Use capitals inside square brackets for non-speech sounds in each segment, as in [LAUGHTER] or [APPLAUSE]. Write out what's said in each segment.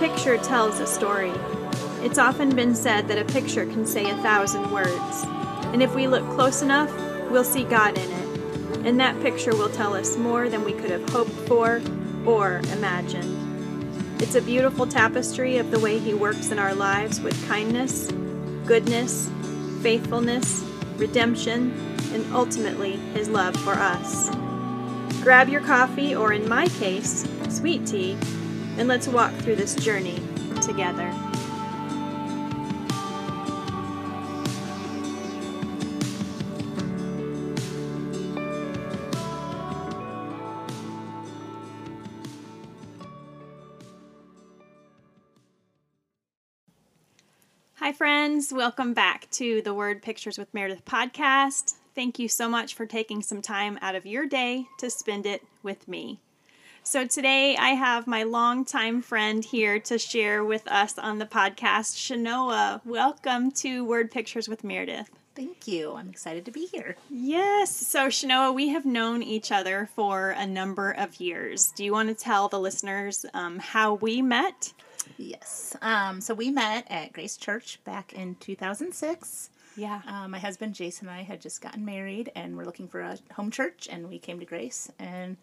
picture tells a story. It's often been said that a picture can say a thousand words. And if we look close enough, we'll see God in it. And that picture will tell us more than we could have hoped for or imagined. It's a beautiful tapestry of the way He works in our lives with kindness, goodness, faithfulness, redemption, and ultimately His love for us. Grab your coffee, or in my case, sweet tea, and let's walk through this journey together. Hi, friends. Welcome back to the Word Pictures with Meredith podcast. Thank you so much for taking some time out of your day to spend it with me. So, today I have my longtime friend here to share with us on the podcast, Chenoa. Welcome to Word Pictures with Meredith. Thank you. I'm excited to be here. Yes. So, Chenoa, we have known each other for a number of years. Do you want to tell the listeners um, how we met? Yes. Um, so we met at Grace Church back in 2006. Yeah. Um, my husband Jason and I had just gotten married and we're looking for a home church, and we came to Grace. And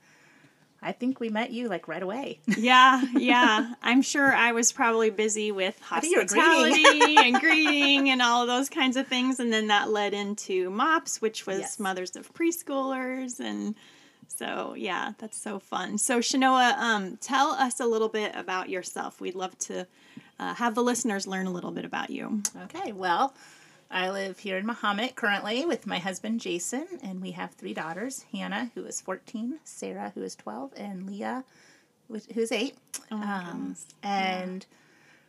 I think we met you like right away. [LAUGHS] Yeah, yeah. I'm sure I was probably busy with think you were hospitality and greeting and all of those kinds of things. And then that led into MOPS, which was Yes. Mothers of Preschoolers. And so, yeah, that's so fun. So, Chenoa, um, tell us a little bit about yourself. We'd love to uh, have the listeners learn a little bit about you. Okay, well, I live here in Mahomet currently with my husband Jason, and we have three daughters Hannah, who is 14, Sarah, who is 12, and Leah, who is 8. Oh um, and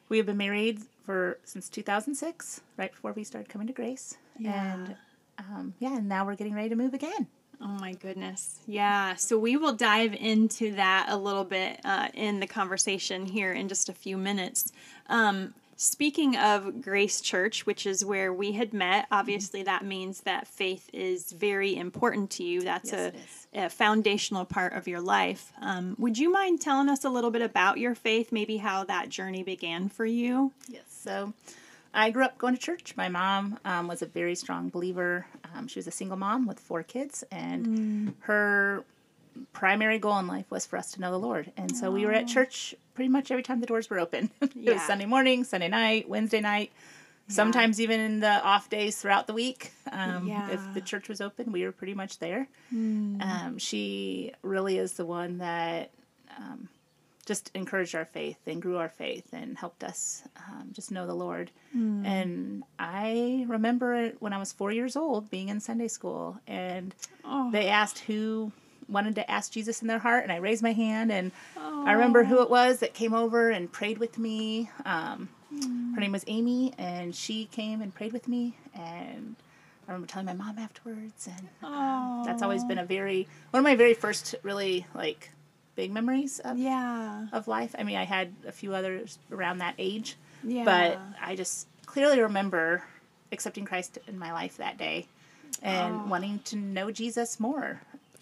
we have been married for since 2006, right before we started coming to Grace. Yeah. And um, yeah, and now we're getting ready to move again. Oh my goodness. Yeah. So we will dive into that a little bit uh, in the conversation here in just a few minutes. Um, speaking of Grace Church, which is where we had met, obviously that means that faith is very important to you. That's Yes, a, a foundational part of your life. Um, would you mind telling us a little bit about your faith, maybe how that journey began for you? Yes. So I grew up going to church. My mom um, was a very strong believer. Um, she was a single mom with four kids, and her primary goal in life was for us to know the Lord. And so we were at church pretty much every time the doors were open. [LAUGHS] it Yeah. was Sunday morning, Sunday night, Wednesday night. Sometimes even in the off days throughout the week, um, Yeah. if the church was open, we were pretty much there. Um, she really is the one that um, just encouraged our faith and grew our faith and helped us um, just know the Lord. And I remember when I was four years old being in Sunday school, and Oh. they asked who wanted to ask Jesus in their heart, and I raised my hand, and I remember who it was that came over and prayed with me. Um, Her name was Amy, and she came and prayed with me, and I remember telling my mom afterwards, and Oh. that's always been a very one of my very first really like big memories of Yeah. of life. I mean, I had a few others around that age, Yeah. but I just clearly remember accepting Christ in my life that day and wanting to know Jesus more.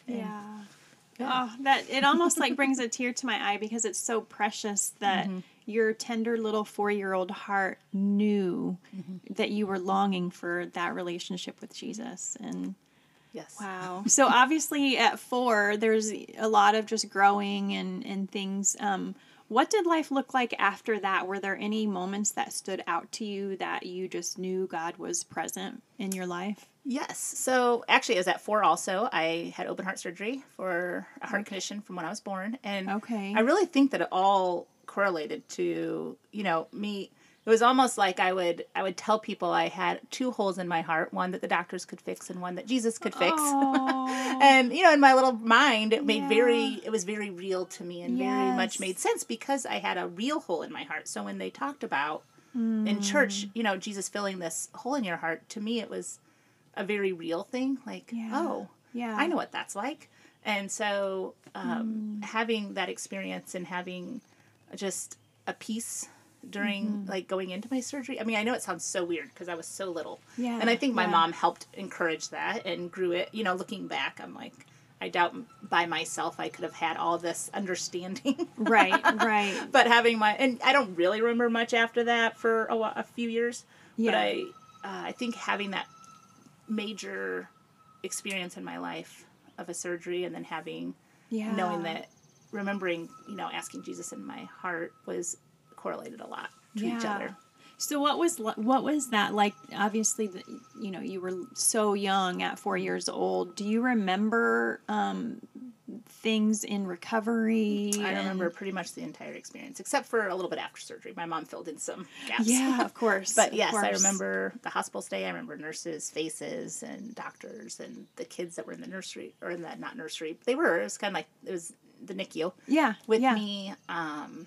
And- Yeah. Oh, that it almost like brings a tear to my eye because it's so precious that Mm-hmm. your tender little four-year-old heart knew Mm-hmm. that you were longing for that relationship with Jesus. And Yes. wow. So obviously at four, there's a lot of just growing and and things. Um, what did life look like after that? Were there any moments that stood out to you that you just knew God was present in your life? Yes. So actually, I was at four also. I had open heart surgery for a heart condition from when I was born. And Okay. I really think that it all correlated to, you know, me. It was almost like I would I would tell people I had two holes in my heart, one that the doctors could fix and one that Jesus could fix. [LAUGHS] And you know, in my little mind, it made Yeah. very it was very real to me and very much made sense because I had a real hole in my heart. So when they talked about Hmm. in church, you know, Jesus filling this hole in your heart, to me it was a very real thing. Like, Yeah. oh, Yeah. I know what that's like. And so um, having that experience and having just a peace during Mm-hmm. like going into my surgery. I mean, I know it sounds so weird because I was so little. Yeah, And I think my yeah. mom helped encourage that and grew it. You know, looking back, I'm like, I doubt by myself I could have had all this understanding. Right, [LAUGHS] right. but having my and I don't really remember much after that for a, a few years. Yeah. But I uh, I think having that major experience in my life of a surgery and then having Yeah. knowing that remembering you know asking Jesus in my heart was correlated a lot to each other. So what was what was that like? Obviously, the, you know, you were so young at four years old. Do you remember um, things in recovery? I and- remember pretty much the entire experience except for a little bit after surgery. My mom filled in some gaps. Yeah, of [LAUGHS] course. But yes, I remember the hospital stay. I remember nurses' faces and doctors and the kids that were in the nursery or in that not nursery. They were. It was kind of like it was the NICU Yeah, with yeah. me. Um,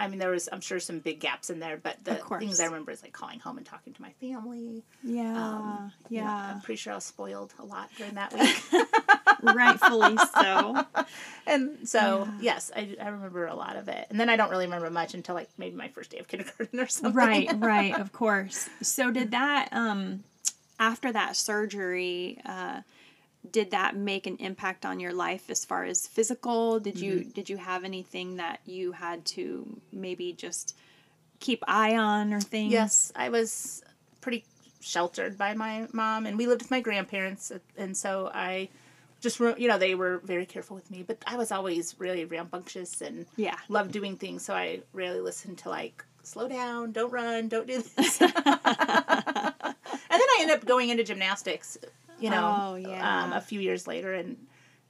I mean, there was I'm sure some big gaps in there, but the things I remember is like calling home and talking to my family. Yeah, Um, you know, yeah, I'm pretty sure I was spoiled a lot during that week. [LAUGHS] rightfully so. [LAUGHS] and so yes, I, I remember a lot of it. And then I don't really remember much until like maybe my first day of [LAUGHS] kindergarten or something. right right of course so did that um after that surgery uh did that make an impact on your life as far as physical did you Mm-hmm. did you have anything that you had to maybe just keep eye on or things Yes, I was pretty sheltered by my mom, and we lived with my grandparents, and so I just you know they were very careful with me, but I was always really rambunctious and Yeah. loved doing things, so I rarely listened to like slow down, don't run, don't do this. [LAUGHS] [LAUGHS] and then I ended up going into gymnastics, you know, Oh, yeah. um, a few years later, and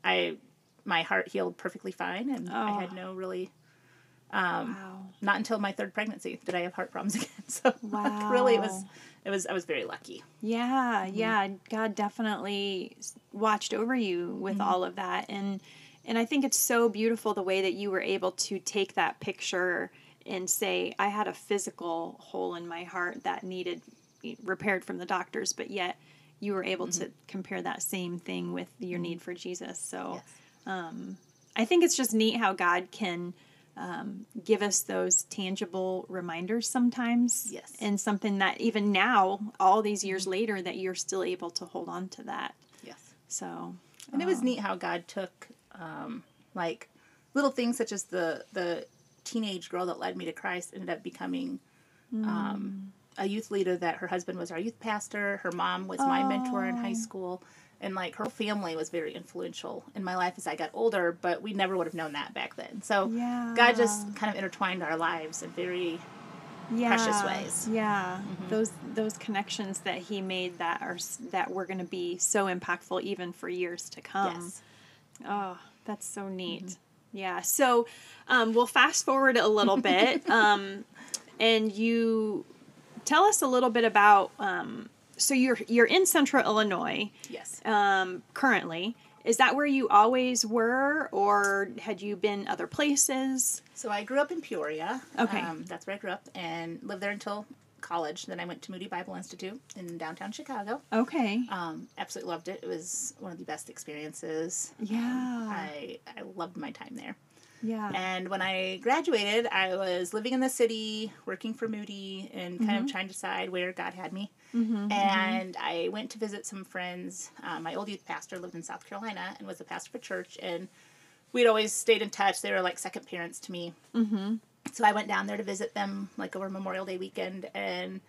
I my heart healed perfectly fine, and I Oh. had no really um, wow not until my third pregnancy did I have heart problems [LAUGHS] again. So like, [LAUGHS] really, it was it was I was very lucky. Yeah, yeah. God definitely watched over you with all of that, and and I think it's so beautiful the way that you were able to take that picture and say, I had a physical hole in my heart that needed repaired from the doctors, but yet you were able to compare that same thing with your need for Jesus. So Yes. I think it's just neat how God can um, give us those tangible reminders sometimes. Yes. And something that even now, all these years later, that you're still able to hold on to that. Yes. So, And it was neat how God took um, like little things such as the the teenage girl that led me to Christ ended up becoming um, a youth leader that her husband was our youth pastor, her mom was my mentor in high school, and like her family was very influential in my life as I got older, but we never would have known that back then. So Yeah. God just kind of intertwined our lives in very yeah, precious ways. Yeah, those those connections that He made that are that were going to be so impactful even for years to come. yes. Oh, that's so neat. Yeah. So um, we'll fast forward a little bit, [LAUGHS] um, and you tell us a little bit about. Um, so you're you're in Central Illinois Yes. um, currently. Is that where you always were, or had you been other places? So I grew up in Peoria. Okay. Um, that's where I grew up and lived there until college. Then I went to Moody Bible Institute in downtown Chicago. Okay. Um, absolutely loved it. It was one of the best experiences. Yeah. I, I loved my time there. Yeah. And when I graduated, I was living in the city, working for Moody, and kind Mm-hmm. of trying to decide where God had me. and I went to visit some friends. Uh, my old youth pastor lived in South Carolina and was a pastor of a church, and we'd always stayed in touch. They were like second parents to me. Mm-hmm. So I went down there to visit them, like over Memorial Day weekend, and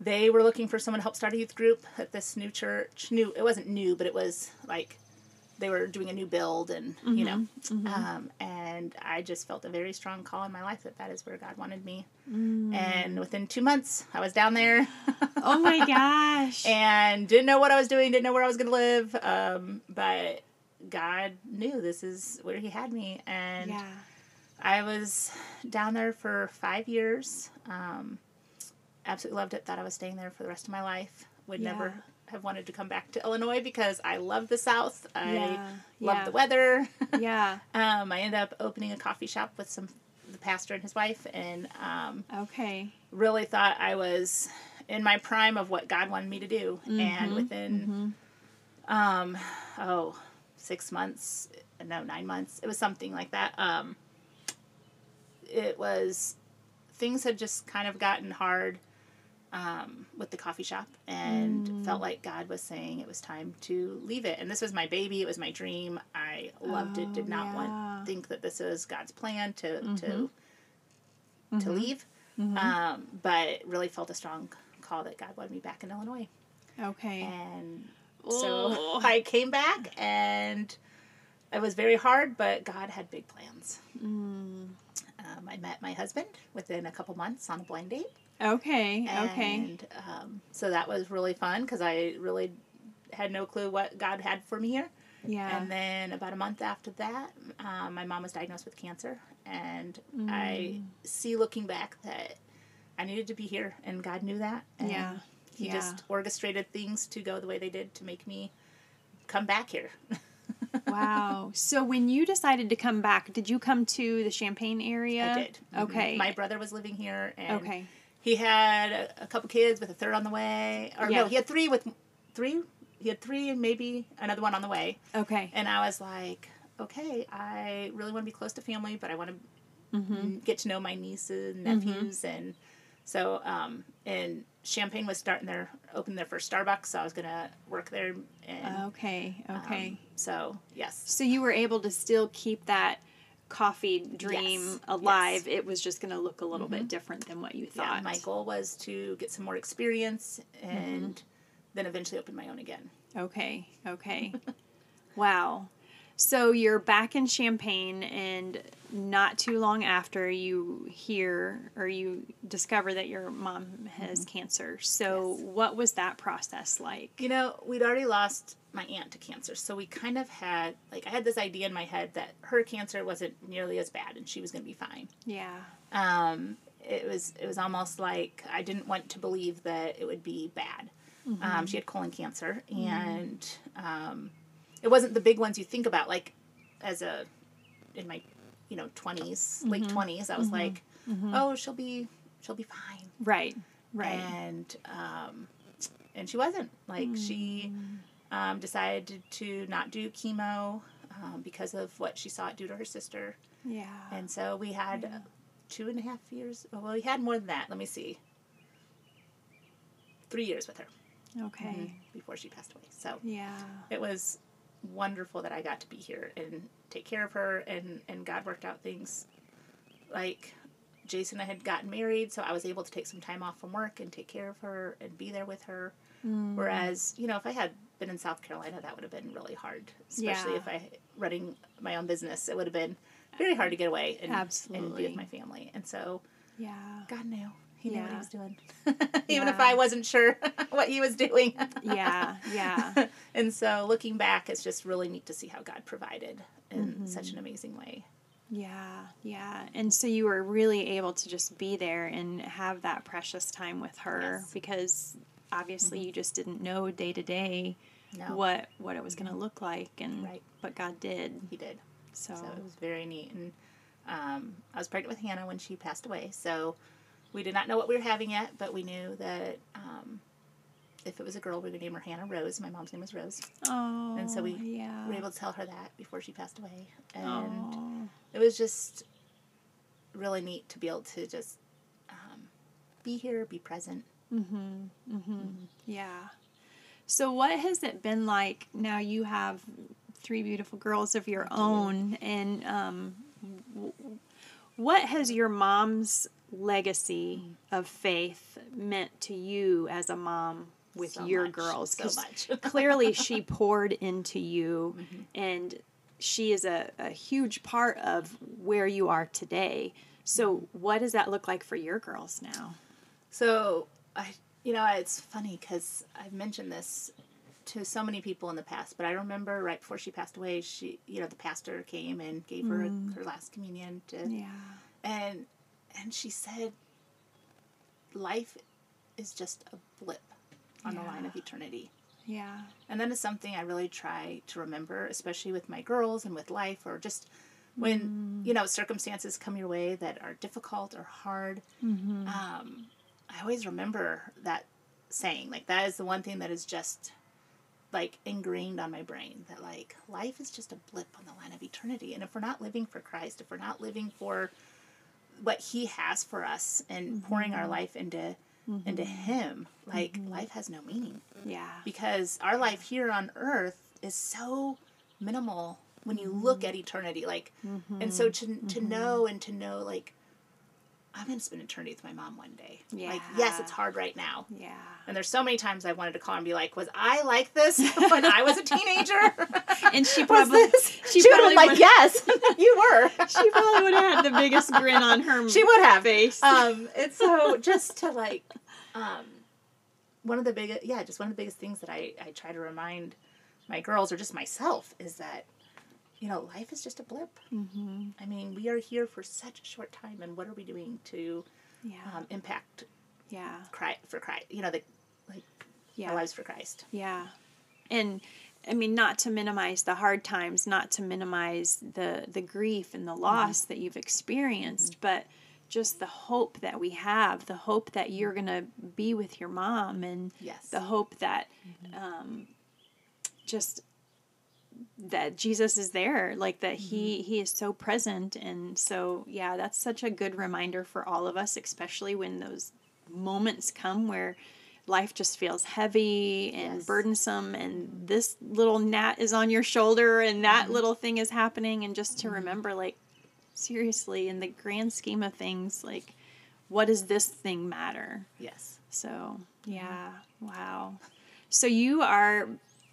they were looking for someone to help start a youth group at this new church. New, it wasn't new, but it was like they were doing a new build, and you know, um, and I just felt a very strong call in my life that that is where God wanted me. And within two months, I was down there. [LAUGHS] oh my gosh. and didn't know what I was doing, didn't know where I was going to live. Um, but God knew this is where He had me, and yeah. I was down there for five years. Um, absolutely loved it. Thought I was staying there for the rest of my life. Would never Yeah. Have wanted to come back to Illinois because I love the South. I Yeah, love yeah. the weather. [LAUGHS] Yeah. um, I ended up opening a coffee shop with some the pastor and his wife, and um, Okay. really thought I was in my prime of what God wanted me to do. Mm-hmm, And within, um, oh, six months, no, nine months, it was something like that. Um, it was, things had just kind of gotten hard um, with the coffee shop and felt like God was saying it was time to leave it. And this was my baby. It was my dream. I loved it. Did Oh, not yeah. want think that this was God's plan to to Mm-hmm. to leave. Um, but really felt a strong call that God wanted me back in Illinois. Okay. And so Oh. [LAUGHS] I came back and it was very hard, but God had big plans. Mm. Um, I met my husband within a couple months on a blind date. Okay. Okay. And um, so that was really fun because I really had no clue what God had for me here. Yeah. And then about a month after that, um, my mom was diagnosed with cancer. And I Mm. see looking back that I needed to be here, and God knew that. And Yeah. He Yeah. just orchestrated things to go the way they did to make me come back here. [LAUGHS] wow. So when you decided to come back, did you come to the Champaign area? I did. Mhm. Okay. My brother was living here, and Okay. He had a, a couple kids with a third on the way. Or Yeah. no, he had three with three. He had three and maybe another one on the way. Okay. And I was like, okay, I really want to be close to family, but I want to Mm-hmm. get to know my nieces and nephews. And so, um, and Champaign was starting their, open their first Starbucks. So I was going to work there. And Okay. Okay. um, so, yes. so you were able to still keep that coffee dream Yes, alive. It was just going to look a little bit different than what you Yeah, thought. my goal was to get some more experience and Mm-hmm. then eventually open my own again. Okay. Okay. [LAUGHS] wow. So you're back in Champaign, and not too long after you hear or you discover that your mom has cancer. So, Yes. what was that process like? You know, we'd already lost my aunt to cancer, so we kind of had like I had this idea in my head that her cancer wasn't nearly as bad and she was going to be fine. Yeah. Um, it was it was almost like I didn't want to believe that it would be bad. Um, she had colon cancer, and um, it wasn't the big ones you think about. Like as a in my you know 20s late 20s i was like oh she'll be she'll be fine Right. Right. and um, and she wasn't like she um, decided to not do chemo um, because of what she saw it do to her sister yeah. and so we had uh, two and a half years well we had more than that let me see three years with her Okay. before she passed away so Yeah. it was wonderful that I got to be here and take care of her and and God worked out things like Jason I had gotten married so I was able to take some time off from work and take care of her and be there with her Mm. whereas you know if I had been in South Carolina that would have been really hard especially Yeah. if I running my own business it would have been very hard to get away and, and be with my family and so Yeah. God knew he knew what he was doing [LAUGHS] even if I wasn't sure [LAUGHS] what he was doing Yeah. Yeah. [LAUGHS] and so looking back, it's just really neat to see how God provided in such an mm-hmm. amazing way. Yeah, yeah. And so you were really able to just be there and have that precious time with her Yes. because obviously mm-hmm. you just didn't know day to day No. what what it was going to look like and Right. but God did. He did. So, So it was very neat. And um, I was pregnant with Hannah when she passed away. So we did not know what we were having yet, but we knew that um, if it was a girl, we would name her Hannah Rose. My mom's name was Rose. oh, And so we yeah. Were able to tell her that before she passed away. And oh, it was just really neat to be able to just um, be here, be present. mm hmm yeah. So what has it been like now you have three beautiful girls of your own and um what has your mom's legacy of faith meant to you as a mom with So your much, girls? So much. [LAUGHS] clearly she poured into you Mm-hmm. and she is a, a huge part of where you are today. So what does that look like for your girls now? So I, you know, it's funny because I've mentioned this to so many people in the past, but I remember right before she passed away, she, you know, the pastor came and gave her mm. her last communion, to, yeah. and and she said, life is just a blip on the line of eternity. yeah. And that is something I really try to remember, especially with my girls and with life, or just when mm. you know circumstances come your way that are difficult or hard. Mm-hmm. Um, I always remember that saying. Like that is the one thing that is just like ingrained on my brain. That like life is just a blip on the line of eternity, and if we're not living for Christ, if we're not living for what He has for us, and mm-hmm. pouring our life into mm-hmm. and to him like mm-hmm. life has no meaning Yeah. because our life here on earth is so minimal when you look at eternity like and so to to know and to know like i'm going to spend eternity with my mom one day. Like yes it's hard right now. Yeah. and there's so many times i wanted to call and be like was i like this [LAUGHS] when i was a teenager? [LAUGHS] And she was probably this she she, would have probably been like would- yes [LAUGHS] you were. She probably would have had the biggest grin on her she would have. face. um and so just to like um one of the biggest yeah just one of the biggest things that i i try to remind my girls or just myself is that you know life is just a blip mm-hmm. i mean we are here for such a short time and what are we doing to Yeah. um, impact yeah. cry for christ you know the like Yeah. our lives for christ Yeah. And I mean not to minimize the hard times, not to minimize the the grief and the loss that you've experienced, but just the hope that we have, the hope that you're going to be with your mom and Yes. the hope that um just that Jesus is there, like that he mm-hmm. he is so present. And so yeah, that's such a good reminder for all of us, especially when those moments come where life just feels heavy and Yes. burdensome and this little gnat is on your shoulder and that mm-hmm. little thing is happening. And just to mm-hmm. remember like seriously in the grand scheme of things like what does this thing matter? Yes. So yeah. Wow. So you are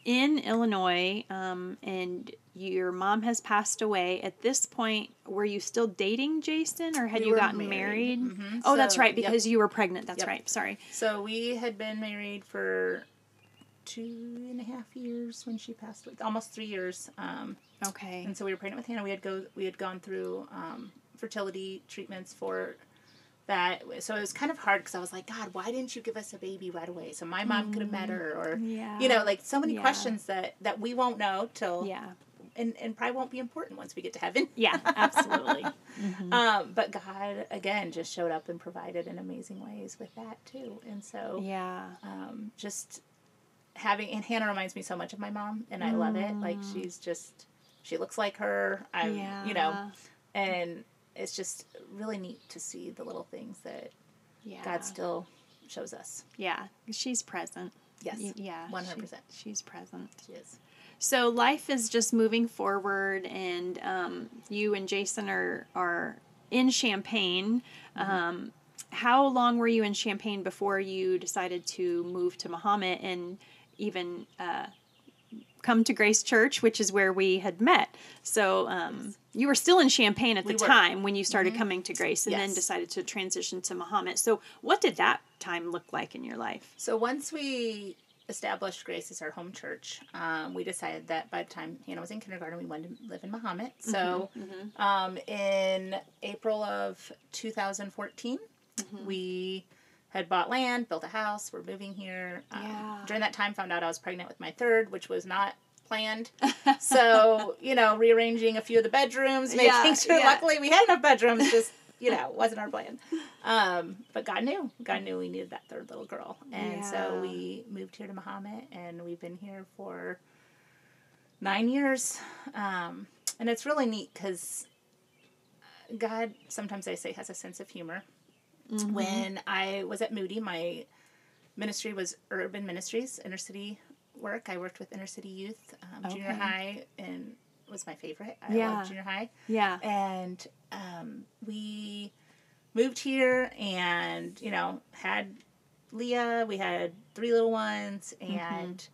in illinois um, and your mom has passed away at this point were you still dating jason or had We you gotten married. married Mhm. oh that's So, right yep. because you were pregnant that's Yep. right sorry so we had been married for two and a half years when she passed away almost three years um, okay and so we were pregnant with Hannah. We had go we had gone through um, fertility treatments for that. So it was kind of hard because I was like, God, why didn't you give us a baby right away so my mom could have met her, or yeah you know, like so many Yeah. questions that that we won't know till yeah and and probably won't be important once we get to heaven. yeah absolutely [LAUGHS] Um, but God again just showed up and provided in amazing ways with that too, and so yeah um, just having and Hannah reminds me so much of my mom, and I love it. Like she's just she looks like her. I'm yeah you know, and it's just really neat to see the little things that yeah God still shows us. yeah she's present Yes, Y- yeah hundred percent. she's present She is. So life is just moving forward, and um, you and Jason are are in Champaign. Um, how long were you in Champaign before you decided to move to Mahomet and even uh, come to Grace Church, which is where we had met? So um, you were still in Champaign at the We time when you started coming to Grace, and then decided to transition to Mahomet. So what did that time look like in your life? So once we established Grace as our home church, um, we decided that by the time Hannah was in kindergarten, we wanted to live in Mahomet. So Um, in April of 2014, we had bought land, built a house. We're moving here. Um, Yeah. During that time, found out I was pregnant with my third, which was not planned. [LAUGHS] so you know, rearranging a few of the bedrooms, making Yeah, sure. yeah. Luckily, we had enough bedrooms. Just you know, [LAUGHS] wasn't our plan. Um, but God knew. God knew we needed that third little girl, and Yeah. so we moved here to Mahomet, and we've been here for nine years. Um, and it's really neat because God, sometimes I say, has a sense of humor. Mm-hmm. When I was at Moody, my ministry was urban ministries, inner city work. I worked with inner city youth, um, junior high, and was my favorite. I Yeah. loved junior high. Yeah. And um, we moved here and, you know, had Leah. We had three little ones, and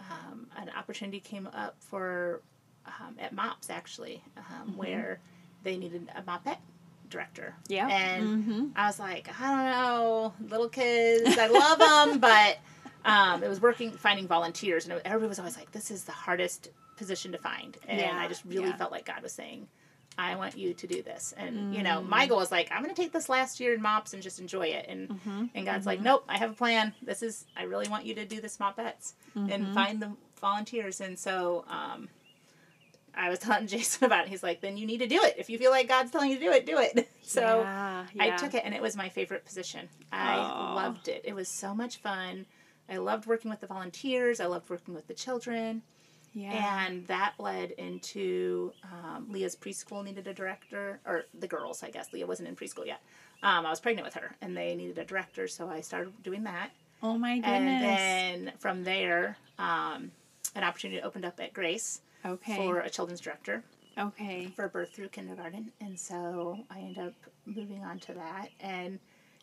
um, an opportunity came up for um, at MOPS actually, um, where they needed a MOPET director. Yeah. And Mhm. I was like, I don't know, little kids, I love them, [LAUGHS] but um, it was working finding volunteers, and everybody was always like, "This is the hardest position to find," and Yeah, I just really yeah. felt like God was saying, "I want you to do this," and you know, Mm. my goal was like, I'm going to take this last year in mops and just enjoy it, and Mm-hmm. and God's like, "Nope, I have a plan. This is I really want you to do this MOPPETS Mm-hmm. and find the volunteers," and so. Um, I was [LAUGHS] telling Jason about it. He's like, then you need to do it. If you feel like God's telling you to do it, do it. [LAUGHS] So Yeah, I took it and it was my favorite position. I Aw. loved it. It was so much fun. I loved working with the volunteers. I loved working with the children. Yeah. And that led into um, Leah's preschool needed a director, or the girls, I guess. Leah wasn't in preschool yet. Um, I was pregnant with her, and they needed a director, so I started doing that. Oh my goodness. And then from there, um, an opportunity opened up at Grace okay. for a children's director okay. for birth through kindergarten, and so I end up moving on to that. And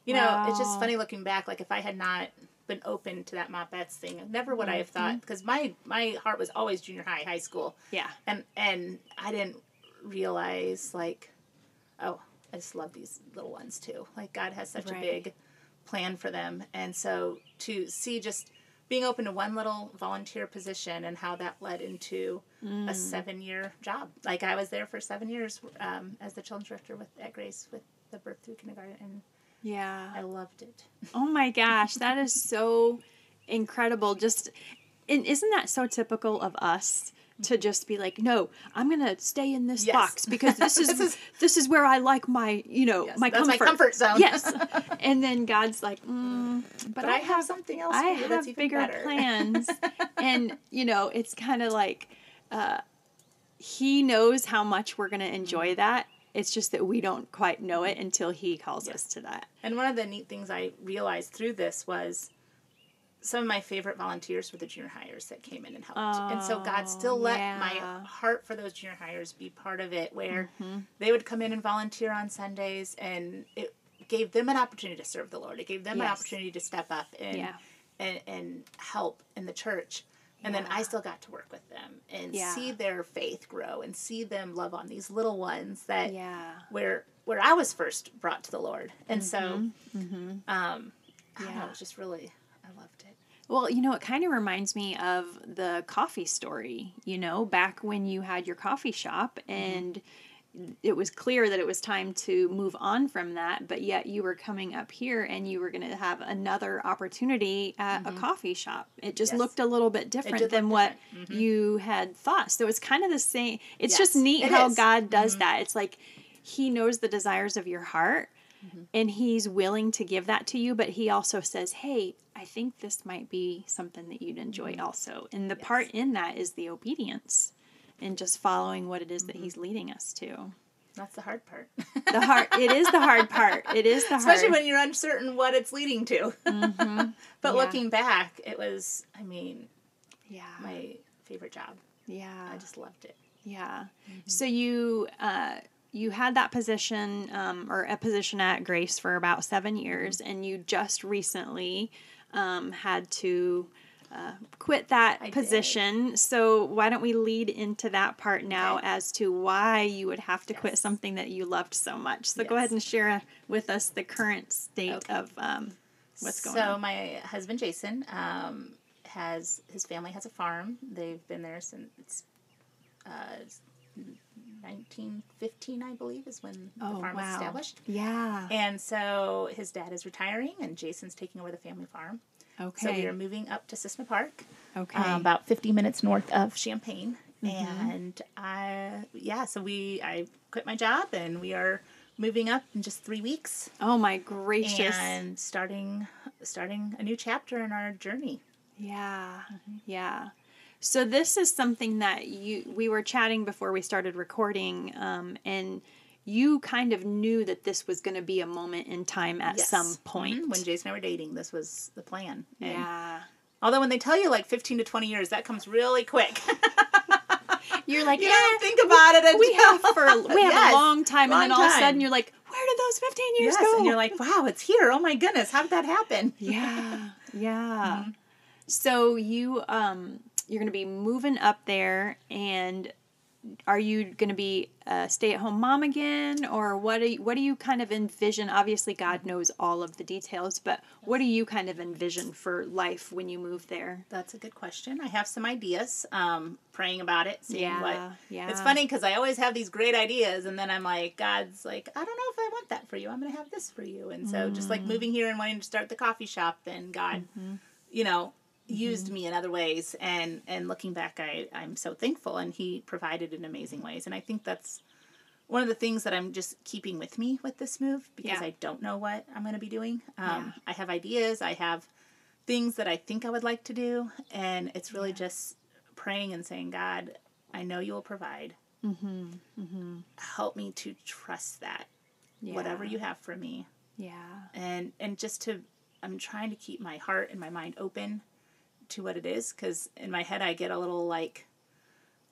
you know, it's just funny looking back. Like if I had not been open to that MOPPETS thing, never would I have Mm-hmm. thought because my my heart was always junior high, high school, Yeah. and and I didn't realize like, oh, I just love these little ones too. Like God has such Right. a big plan for them, and so to see just being open to one little volunteer position and how that led into Mm. a seven year job. Like I was there for seven years um, as the children's director with at Grace with the birth through kindergarten, and Yeah. I loved it. Oh my gosh, that is so incredible. Just and isn't that so typical of us to just be like, no, I'm gonna stay in this Yes. box because this [LAUGHS] is This this is- where I like my you know Yes, my that's my comfort. comfort zone. yes, [LAUGHS] and then God's like, mm, but, But I have something else. I for you that's have even bigger better. [LAUGHS] plans, and you know it's kind of like uh, He knows how much we're gonna enjoy Mm-hmm. that. It's just that we don't quite know it until He calls us to that. And one of the neat things I realized through this was some of my favorite volunteers were the junior hires that came in and helped. and so God still Oh, let yeah. my heart for those junior hires be part of it, where Mm-hmm. they would come in and volunteer on Sundays, and it gave them an opportunity to serve the Lord. It gave them an opportunity to step up and Yeah. and, and help in the church. And then I still got to work with them and Yeah. see their faith grow and see them love on these little ones that Yeah. where where I was first brought to the Lord. And so um I don't know, Mm-hmm. Yeah. it was just really I loved it. Well, you know, it kind of reminds me of the coffee story, you know, back when you had your coffee shop mm-hmm. and it was clear that it was time to move on from that, but yet you were coming up here and you were going to have another opportunity at a mm-hmm. coffee shop. It just Yes. looked a little bit different than what different. Mm-hmm. you had thought. So it's kind of the same. It's just neat it how is. God does that. It's like he knows the desires of your heart Mm-hmm. and he's willing to give that to you but he also says hey i think this might be something that you'd enjoy mm-hmm. also and the part in that is the obedience and just following what it is that mm-hmm. he's leading us to That's the hard part. the hard it is the hard part [LAUGHS] it is the Especially hard when you're uncertain what it's leading to. [LAUGHS] but Yeah. looking back, it was I mean, yeah my favorite job. yeah I just loved it. Yeah. So you uh, you had that position um, or a position at Grace for about seven years, and you just recently um, had to uh, quit that I did. position. So why don't we lead into that part now Okay. as to why you would have to quit something that you loved so much? So go ahead and share with us the current state Okay. of um, what's going so on. So, my husband Jason um, has his family has a farm. They've been there since uh, 1915, I believe, is when the Oh farm was established. Yeah. And so his dad is retiring, and Jason's taking over the family farm. Okay. So we are moving up to Cissna Park, okay. um, about 50 minutes north of Champaign. Mm-hmm. And I, yeah, so we, I quit my job, and we are moving up in just three weeks oh my gracious! and starting starting a new chapter in our journey. Yeah. Mm-hmm. Yeah. So this is something that you we were chatting before we started recording um and you kind of knew that this was going to be a moment in time at Yes. some point. Mhm. when Jason and I were dating, this was the plan. And yeah. Although when they tell you like 15 to 20 years, that comes really quick. [LAUGHS] You're like, you yeah, don't think about it until [LAUGHS] we have for we have Yes, a long time long and then all of a sudden you're like, where did those 15 years yes, go? and you're like, wow, it's here. Oh my goodness, how did that happen? Yeah, [LAUGHS] yeah. Mm-hmm. So you um you're gonna be moving up there, and are you gonna be a stay-at-home mom again, or what? Do you, what do you kind of envision? Obviously, God knows all of the details, but what do you kind of envision for life when you move there? That's a good question. I have some ideas. Um, praying about it, seeing Yeah, what. yeah. It's funny because I always have these great ideas, and then I'm like, God's like, I don't know if I want that for you. I'm going to have this for you. And so, just Mm. like moving here and wanting to start the coffee shop, then God, Mm-hmm. you know, used me in other ways. And and looking back, I I'm so thankful, and He provided in amazing ways. And I think that's one of the things that I'm just keeping with me with this move because Yeah. I don't know what I'm going to be doing. Um, Yeah. I have ideas. I have things that I think I would like to do, and it's really just praying and saying, God, I know you will provide. Mm-hmm. Help me to trust that Yeah. whatever you have for me, Yeah. and and just to i'm trying to keep my heart and my mind open to what it is because in my head i get a little like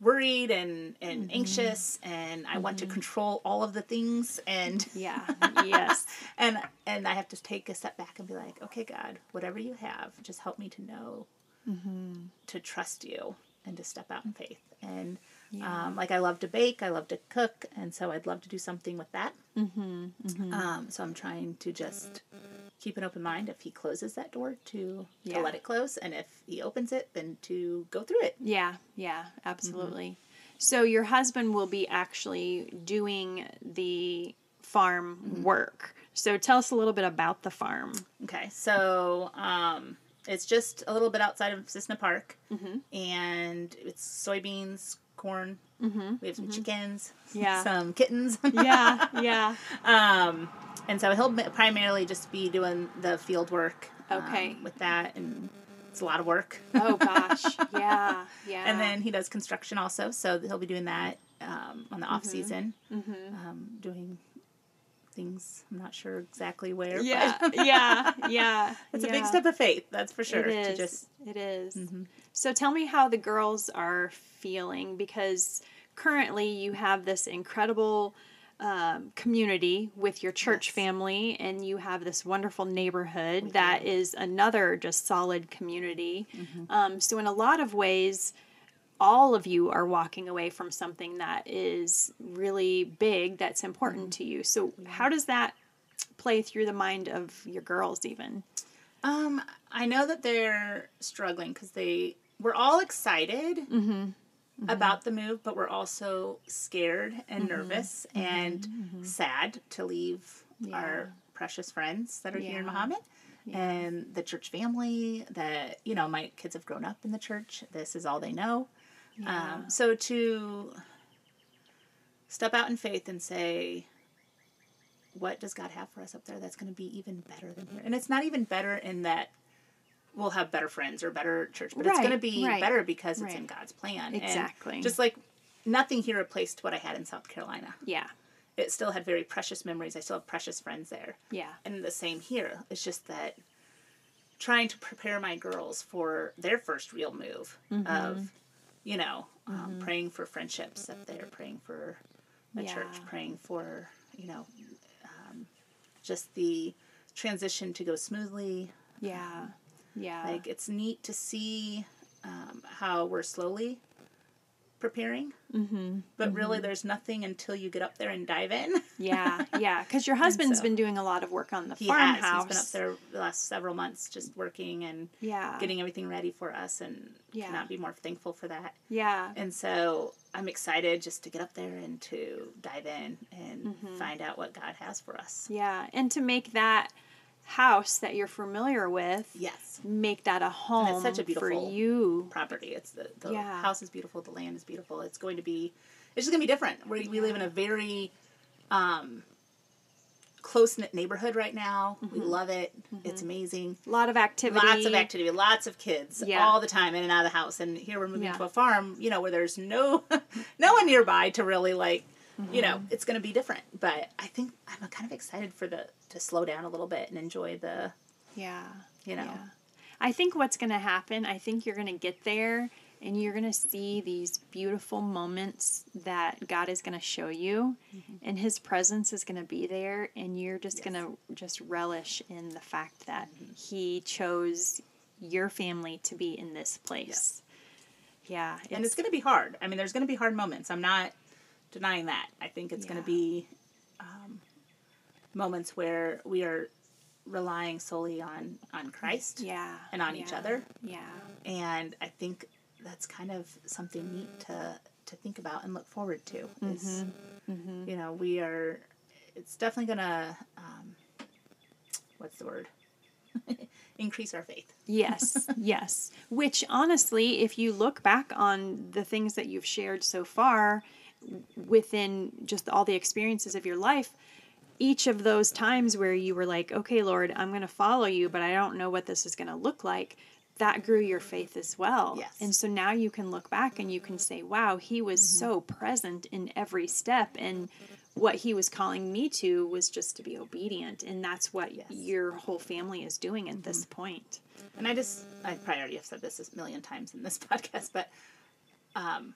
worried and and mm-hmm. anxious and i want to mm-hmm. control all of the things and Yeah. [LAUGHS] yes. and and i have to take a step back and be like okay god whatever you have just help me to know mm-hmm. to trust you and to step out in faith. And um, like i love to bake i love to cook and so i'd love to do something with that. Um, so i'm trying to just keep an open mind if he closes that door to, Yeah. to let it close and if he opens it then to go through it Yeah, yeah, absolutely. So your husband will be actually doing the farm work. So tell us a little bit about the farm. Okay, so um, it's just a little bit outside of Cissna Park, and it's soybeans, corn. Mm-hmm. We have some chickens, Yeah. some kittens. [LAUGHS] Yeah, yeah. um, and so he'll primarily just be doing the field work. um, Okay. with that, and it's a lot of work. Oh gosh. [LAUGHS] Yeah, yeah. and then he does construction also, so he'll be doing that um, on the off season, um, doing things. I'm not sure exactly where. but- yeah, [LAUGHS] yeah, yeah. It's a big step of faith, that's for sure. It is. To just It is. So tell me how the girls are feeling because currently you have this incredible um, community with your church Yes. family, and you have this wonderful neighborhood that is another just solid community. Um, so, in a lot of ways, all of you are walking away from something that is really big that's important to you. So, how does that play through the mind of your girls, even? Um, I know that they're struggling because they we're all excited Mm-hmm. about the move, but we're also scared and mm-hmm. nervous mm-hmm. and sad to leave our precious friends that are here in Yeah. Mahomet and the church family that you know my kids have grown up in the church. This is all they know. Um, so to step out in faith and say, what does God have for us up there that's going to be even better than here? And it's not even better in that we'll have better friends or better church, but it's going to be right, better because it's in. God's plan. And Exactly. just like nothing here replaced what I had in South Carolina. Yeah, It still had very precious memories. I still have precious friends there. yeah. And the same here. It's just that trying to prepare my girls for their first real move Mm-hmm. of, you know, um, praying for friendships up there, praying for the church, praying for, you know, um, just the transition to go smoothly. Yeah. Yeah. Like it's neat to see um, how we're slowly preparing, mm-hmm. but really there's nothing until you get up there and dive in. yeah. Yeah. [LAUGHS] Because your husband's so- been doing a lot of work on the He has. farmhouse. He's been up there the last several months just working and Yeah. getting everything ready for us and Yeah. cannot be more thankful for that. Yeah. And so I'm excited just to get up there and to dive in and Mm-hmm. find out what God has for us. Yeah. And to make that house that you're familiar with, Yes. make that a home such a beautiful for you. Property. It's the, the Yeah. house is beautiful, the land is beautiful. It's going to be it's just gonna be different. We we live in a very um close knit neighborhood right now. We Mm-hmm. love it. It's amazing. A lot of activity. Lots of activity, lots of kids Yeah. all the time in and out of the house. And here we're moving Yeah. to a farm, you know, where there's no [LAUGHS] no one nearby to really like, you know, Mm-hmm. it's going to be different. But I think I'm kind of excited for the to slow down a little bit and enjoy the, Yeah. you know, Yeah. I think what's going to happen, I think you're going to get there and you're going to see these beautiful moments that God is going to show you and his presence is going to be there and you're just going to just relish in the fact that he chose your family to be in this place. Yeah. and it's going to be hard. I mean, there's going to be hard moments. I'm not denying that. I think it's going to be um, moments where we are relying solely on on Christ yeah. and on each other. Yeah. and I think that's kind of something neat to to think about and look forward to. Is you know we are, it's definitely gonna, um, what's the word? [LAUGHS] Increase our faith. Yes, [LAUGHS] yes. Which honestly, if you look back on the things that you've shared so far within just all the experiences of your life, each of those times where you were like, okay, Lord, I'm going to follow you, but I don't know what this is going to look like, that grew your faith as well. Yes. And so now you can look back and you can say, wow, he was so present in every step. And what he was calling me to was just to be obedient and that's what Yes. your whole family is doing at this point And I just, I probably already have said this a million times in this [LAUGHS] podcast, but um,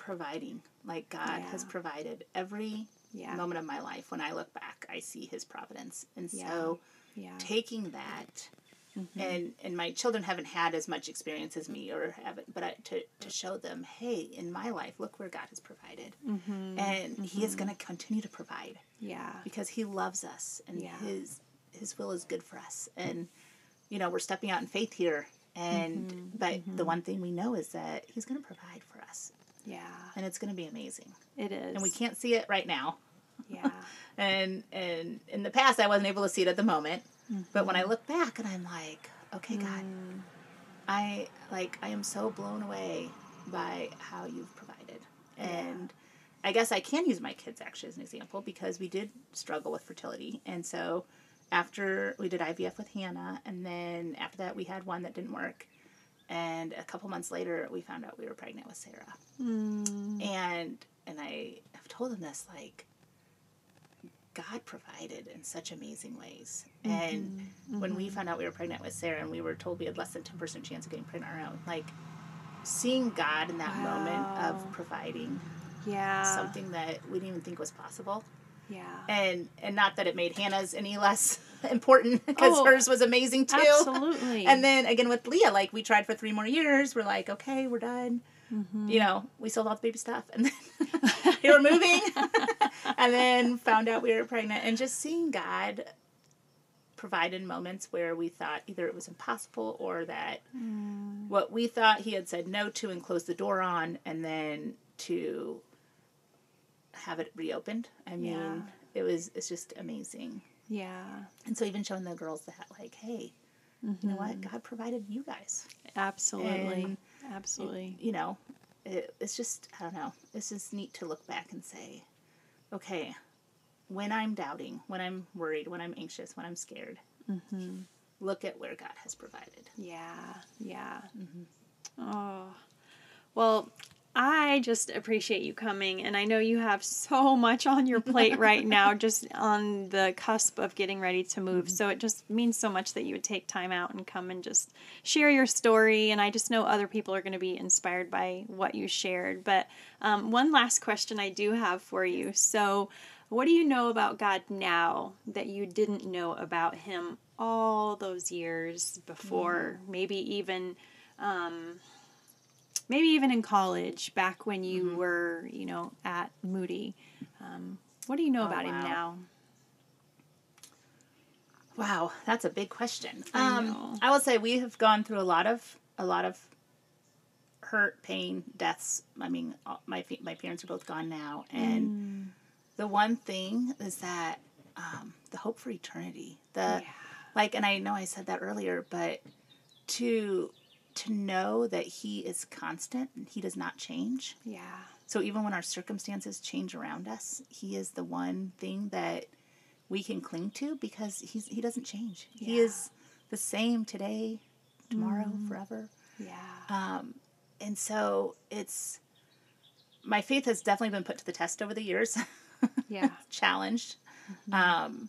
providing, like God has provided every Yeah. moment of my life. When I look back, I see His providence, and Yeah. so yeah. taking that, mm-hmm. and and my children haven't had as much experience as me, or haven't, but I, to to show them, hey, in my life, look where God has provided, mm-hmm. and He is mm-hmm. going to continue to provide yeah. because he loves us and Yeah. his his will is good for us. And you know we're stepping out in faith here. And but the one thing we know is that he's going to provide for us yeah. And it's going to be amazing. It is. And we can't see it right now. Yeah. [LAUGHS] And and in the past i wasn't able to see it at the moment. But when i mm-hmm. look back and i'm like okay god mm. i like i am so blown away by how you've provided. And i guess i can use my kids actually as an example because we did struggle with fertility. And so after we did ivf with hannah and then after that we had one that didn't work and a couple months later we found out we were pregnant with sarah. Hmm. And and i have told them this like God provided in such amazing ways. Mm-hmm. And when we mm-hmm. found out we were pregnant with Sarah and we were told we had less than 10% chance of getting pregnant on our own, like seeing God in that moment of providing yeah. something that we didn't even think was possible. yeah. And and not that it made Hannah's any less [LAUGHS] important because Oh, hers was amazing too. absolutely And then again with Leah, like we tried for three more years. We're like, okay, we're done. Mm-hmm. You know, we sold all the baby stuff, and then [LAUGHS] we were moving, [LAUGHS] and then found out we were pregnant. And just seeing God provide in moments where we thought either it was impossible or that Mm. what we thought He had said no to and closed the door on, and then to have it reopened. I mean, Yeah. it was it's just amazing. Yeah And so even showing the girls that like, hey, you know what? God provided you guys. absolutely And- absolutely You know, it, it's just I don't know. It's just neat to look back and say, okay, when I'm doubting, when I'm worried, when I'm anxious, when I'm scared, look at where God has provided. Yeah, yeah. Mm-hmm. Oh, well, I just appreciate you coming, and I know you have so much on your plate right now, [LAUGHS] just on the cusp of getting ready to move. Mm-hmm. So it just means so much that you would take time out and come and just share your story. And I just know other people are going to be inspired by what you shared. But um, one last question I do have for you. So, what do you know about God now that you didn't know about Him all those years before? Maybe even, um, maybe even in college, back when you were, you know, at Moody. Um, what do you know about Him now? Wow, that's a big question. I um. I will say we have gone through a lot of a lot of hurt, pain, deaths. I mean, my my parents are both gone now, and Mm. the one thing is that um, the hope for eternity. The Yeah. like, and I know I said that earlier, but to to know that He is constant and He does not change. Yeah. So even when our circumstances change around us, he is the one thing that we can cling to because he's he doesn't change. He is the same today, tomorrow, forever. Yeah. Um, and so it's my faith has definitely been put to the test over the years, [LAUGHS] Yeah. challenged, um,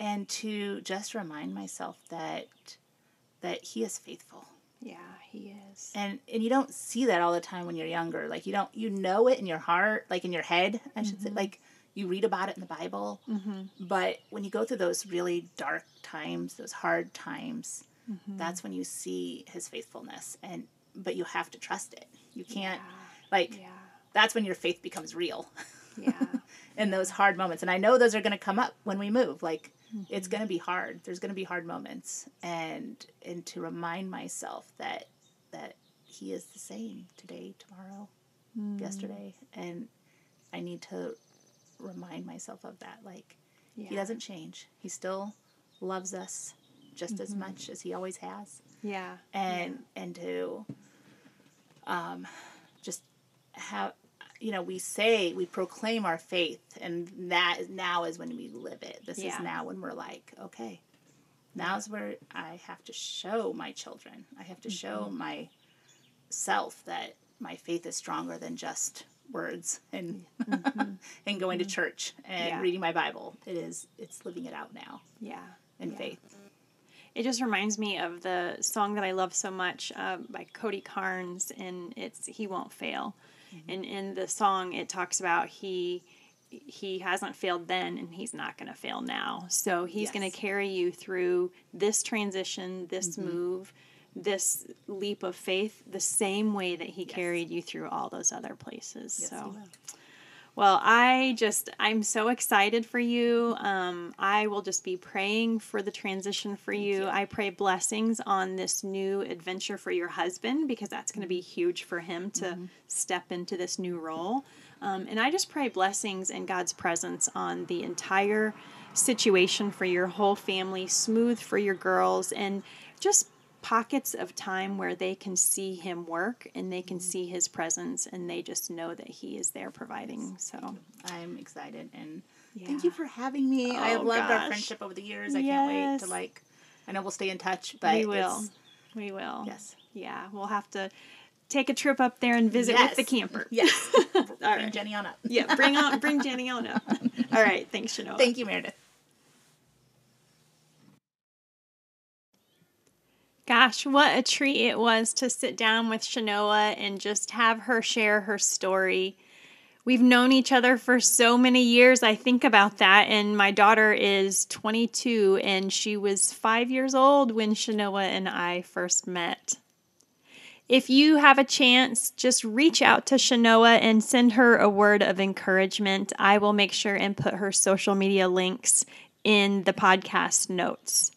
and to just remind myself that that he is faithful Yeah, he is. and and you don't see that all the time when you're younger. Like you don't you know it in your heart like in your head i should say. Mm-hmm. Like you read about it in the bible. Mm-hmm. But when you go through those really dark times those hard times mm-hmm. that's when you see his faithfulness and but you have to trust it. You can't like Yeah. that's when your faith becomes real. Yeah. [LAUGHS] in those hard moments. And i know those are going to come up when we move. Like it's going to mm-hmm. be hard. There's going to be hard moments. And and to remind myself that that he is the same today tomorrow mm. yesterday. And i need to remind myself of that. Like he doesn't change. He still loves us just as mm-hmm. much as he always has. Yeah. and and to um just have you know we say we proclaim our faith and that is now is when we live it this Yeah. is now when we're like okay now's where i have to show my children i have to show Mm-hmm. my self that my faith is stronger than just words and [LAUGHS] and going to church and Yeah. reading my Bible. It is it's living it out now Yeah. in Yeah. faith. It just reminds me of the song that I love so much uh, by Cody Carnes, and it's "He Won't Fail." Mm-hmm. And in the song, it talks about he he hasn't failed then, and he's not going to fail now. So he's going to carry you through this transition, this mm-hmm. move, this leap of faith, the same way that he carried you through all those other places. Yes, so. Well, I just, I'm so excited for you. Um, I will just be praying for the transition for you. you. I pray blessings on this new adventure for your husband because that's going to be huge for him to step into this new role. Um, and I just pray blessings and God's presence on the entire situation for your whole family, smooth for your girls, and just pockets of time where they can see him work and they can mm-hmm. see his presence and they just know that he is there providing. So, I'm excited and Yeah. thank you for having me. I have Oh, loved our friendship over the years. I can't wait to like. I know we'll stay in touch, but we will. We will. Yes. Yeah, we'll have to take a trip up there and visit with the camper. [LAUGHS] Yes. [LAUGHS] All Bring right. Jenny on up. Yeah, bring on bring [LAUGHS] Jenny on up. All right, thanks, Chenoa. Thank you, Meredith. Gosh, what a treat it was to sit down with Chenoa and just have her share her story. We've known each other for so many years. I think about that. And my daughter is 22, and she was five years old when Chenoa and I first met. If you have a chance, just reach out to Chenoa and send her a word of encouragement. I will make sure and put her social media links in the podcast notes.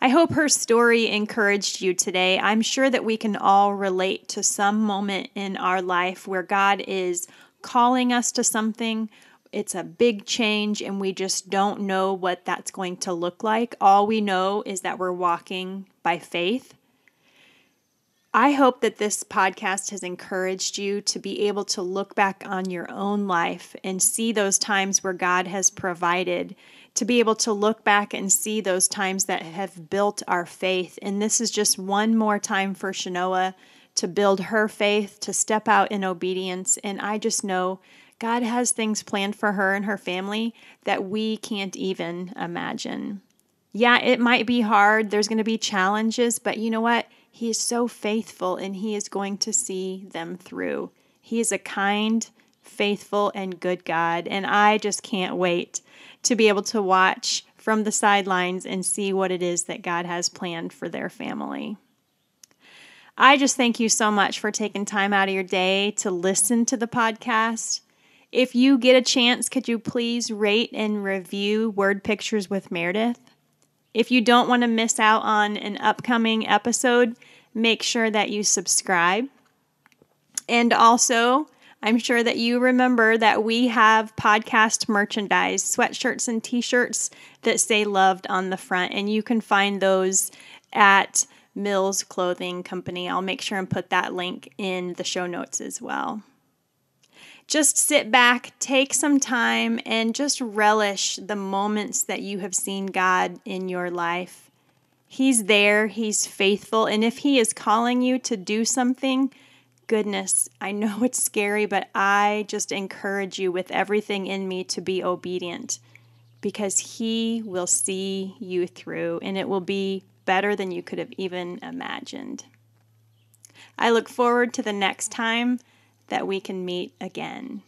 I hope her story encouraged you today. I'm sure that we can all relate to some moment in our life where God is calling us to something. It's a big change, and we just don't know what that's going to look like. All we know is that we're walking by faith. I hope that this podcast has encouraged you to be able to look back on your own life and see those times where God has provided, to be able to look back and see those times that have built our faith. And this is just one more time for Chenoa to build her faith, to step out in obedience. And I just know God has things planned for her and her family that we can't even imagine. Yeah, it might be hard. There's going to be challenges, but you know what? He is so faithful and he is going to see them through. He is a kind, faithful, and good God. And I just can't wait to be able to watch from the sidelines and see what it is that God has planned for their family. I just thank you so much for taking time out of your day to listen to the podcast. If you get a chance, could you please rate and review Word Pictures with Meredith? If you don't want to miss out on an upcoming episode, make sure that you subscribe. And also, I'm sure that you remember that we have podcast merchandise, sweatshirts and t shirts that say loved on the front, and you can find those at Mills Clothing Company. I'll make sure and put that link in the show notes as well just sit back, take some time, and just relish the moments that you have seen God in your life. He's there, He's faithful, and if He is calling you to do something, goodness, I know [LAUGHS] it's scary, but I just encourage you with everything in me to be obedient because He will see you through, and it will be better than you could have even imagined. I look forward to the next time that we can meet again.